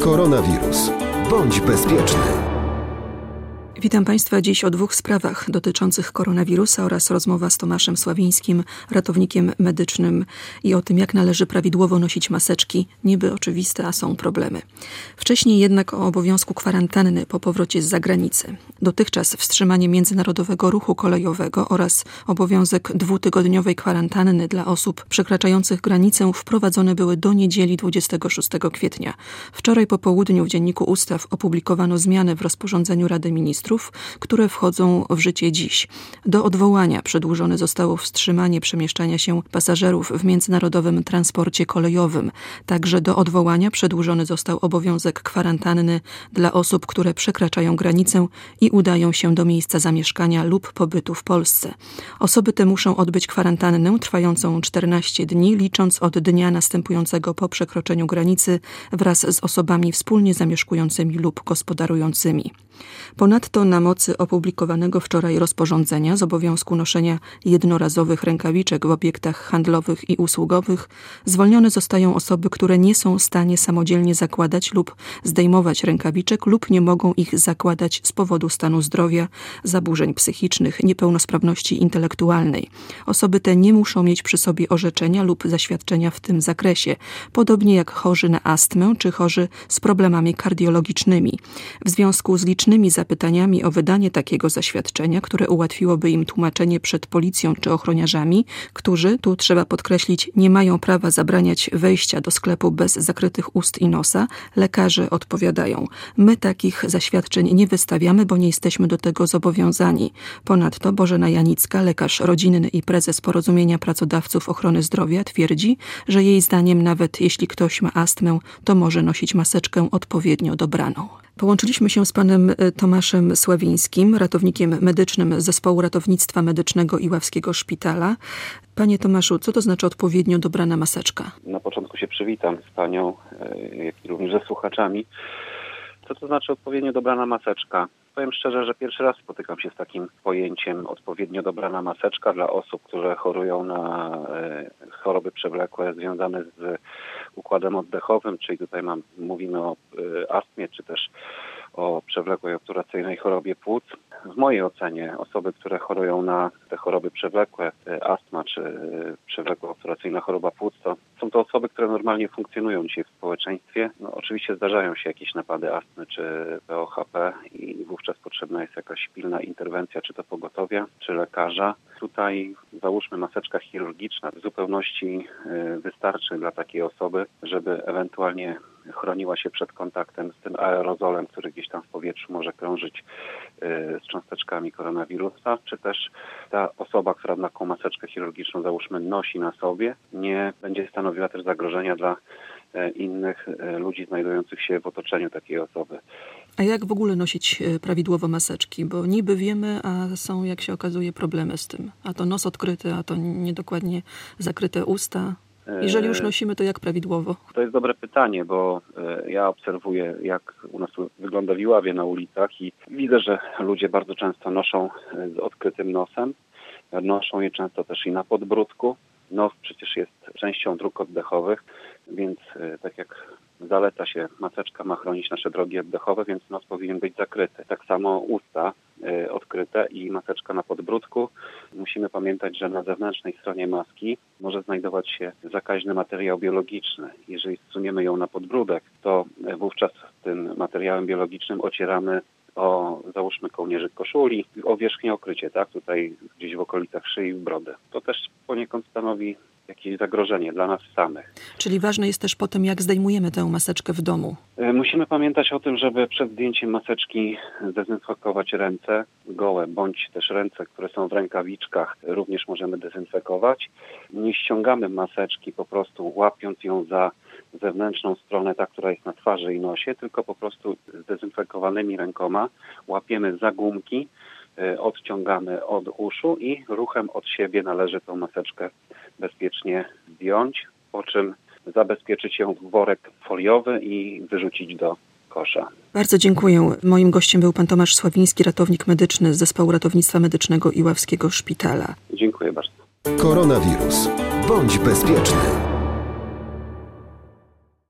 Koronawirus. Bądź bezpieczny. Witam Państwa dziś o dwóch sprawach dotyczących koronawirusa oraz rozmowa z Tomaszem Sławińskim, ratownikiem medycznym i o tym, jak należy prawidłowo nosić maseczki. Niby oczywiste, a są problemy. Wcześniej jednak o obowiązku kwarantanny po powrocie z zagranicy. Dotychczas wstrzymanie międzynarodowego ruchu kolejowego oraz obowiązek dwutygodniowej kwarantanny dla osób przekraczających granicę wprowadzone były do niedzieli 26 kwietnia. Wczoraj po południu w Dzienniku Ustaw opublikowano zmiany w rozporządzeniu Rady Ministrów które wchodzą w życie dziś. Do odwołania przedłużone zostało wstrzymanie przemieszczania się pasażerów w międzynarodowym transporcie kolejowym. Także do odwołania przedłużony został obowiązek kwarantanny dla osób, które przekraczają granicę i udają się do miejsca zamieszkania lub pobytu w Polsce. Osoby te muszą odbyć kwarantannę trwającą 14 dni, licząc od dnia następującego po przekroczeniu granicy wraz z osobami wspólnie zamieszkującymi lub gospodarującymi. Ponadto na mocy opublikowanego wczoraj rozporządzenia z obowiązku noszenia jednorazowych rękawiczek w obiektach handlowych i usługowych zwolnione zostają osoby, które nie są w stanie samodzielnie zakładać lub zdejmować rękawiczek lub nie mogą ich zakładać z powodu stanu zdrowia, zaburzeń psychicznych, niepełnosprawności intelektualnej. Osoby te nie muszą mieć przy sobie orzeczenia lub zaświadczenia w tym zakresie, podobnie jak chorzy na astmę czy chorzy z problemami kardiologicznymi. W związku z licznymi zapytaniami o wydanie takiego zaświadczenia, które ułatwiłoby im tłumaczenie przed policją czy ochroniarzami, którzy, tu trzeba podkreślić, nie mają prawa zabraniać wejścia do sklepu bez zakrytych ust i nosa, lekarze odpowiadają: My takich zaświadczeń nie wystawiamy, bo nie jesteśmy do tego zobowiązani. Ponadto Bożena Janicka, lekarz rodzinny i prezes Porozumienia Pracodawców Ochrony Zdrowia, twierdzi, że jej zdaniem nawet jeśli ktoś ma astmę, to może nosić maseczkę odpowiednio dobraną. Połączyliśmy się z panem e, Tomaszem Sławińskim, ratownikiem medycznym Zespołu Ratownictwa Medycznego Iławskiego Szpitala. Panie Tomaszu, co to znaczy odpowiednio dobrana maseczka? Na początku się przywitam z panią, e, jak i również ze słuchaczami. Co to znaczy odpowiednio dobrana maseczka? Powiem szczerze, że pierwszy raz spotykam się z takim pojęciem odpowiednio dobrana maseczka dla osób, które chorują na e, choroby przewlekłe związane z układem oddechowym, czyli tutaj mam, mówimy o e, astmie, czy też o przewlekłej obturacyjnej chorobie płuc. W mojej ocenie osoby, które chorują na te choroby przewlekłe, e, astma czy e, przewlekła obturacyjna choroba płuc, to są to osoby, które normalnie funkcjonują dzisiaj w społeczeństwie. No, oczywiście zdarzają się jakieś napady astmy czy POHP i wówczas potrzebna jest jakaś pilna interwencja, czy to pogotowia, czy lekarza. Tutaj załóżmy maseczka chirurgiczna w zupełności e, wystarczy dla takiej osoby, żeby ewentualnie chroniła się przed kontaktem z tym aerozolem, który gdzieś tam w powietrzu może krążyć y, z cząsteczkami koronawirusa, czy też ta osoba, która taką maseczkę chirurgiczną załóżmy nosi na sobie, nie będzie stanowiła też zagrożenia dla e, innych e, ludzi znajdujących się w otoczeniu takiej osoby. A jak w ogóle nosić e, prawidłowo maseczki? Bo niby wiemy, a są, jak się okazuje, problemy z tym. A to nos odkryty, a to niedokładnie zakryte usta. Jeżeli już nosimy, to jak prawidłowo? To jest dobre pytanie, bo e, ja obserwuję, jak u nas wygląda w Iławie na ulicach i widzę, że ludzie bardzo często noszą e, z odkrytym nosem. Noszą je często też i na podbródku. Nos przecież jest częścią dróg oddechowych, więc e, tak jak zaleca się, maseczka ma chronić nasze drogi oddechowe, więc nos powinien być zakryty. Tak samo usta y, odkryte i maseczka na podbródku. Musimy pamiętać, że na zewnętrznej stronie maski może znajdować się zakaźny materiał biologiczny. Jeżeli zsuniemy ją na podbródek, to wówczas tym materiałem biologicznym ocieramy o załóżmy kołnierzyk koszuli, o wierzchnie okrycie, tak, tutaj gdzieś w okolicach szyi i brody. To też poniekąd stanowi jakieś zagrożenie dla nas samych. Czyli ważne jest też po tym, jak zdejmujemy tę maseczkę w domu. E, musimy pamiętać o tym, żeby przed zdjęciem maseczki zdezynfekować ręce gołe, bądź też ręce, które są w rękawiczkach, również możemy dezynfekować. Nie ściągamy maseczki po prostu łapiąc ją za zewnętrzną stronę, ta, która jest na twarzy i nosie, tylko po prostu zdezynfekowanymi rękoma łapiemy za gumki, odciągamy od uszu i ruchem od siebie należy tą maseczkę bezpiecznie zdjąć, po czym zabezpieczyć ją w worek foliowy i wyrzucić do kosza. Bardzo dziękuję. Moim gościem był pan Tomasz Sławiński, ratownik medyczny z Zespołu Ratownictwa Medycznego Iławskiego Szpitala. Dziękuję bardzo. Koronawirus. Bądź bezpieczny.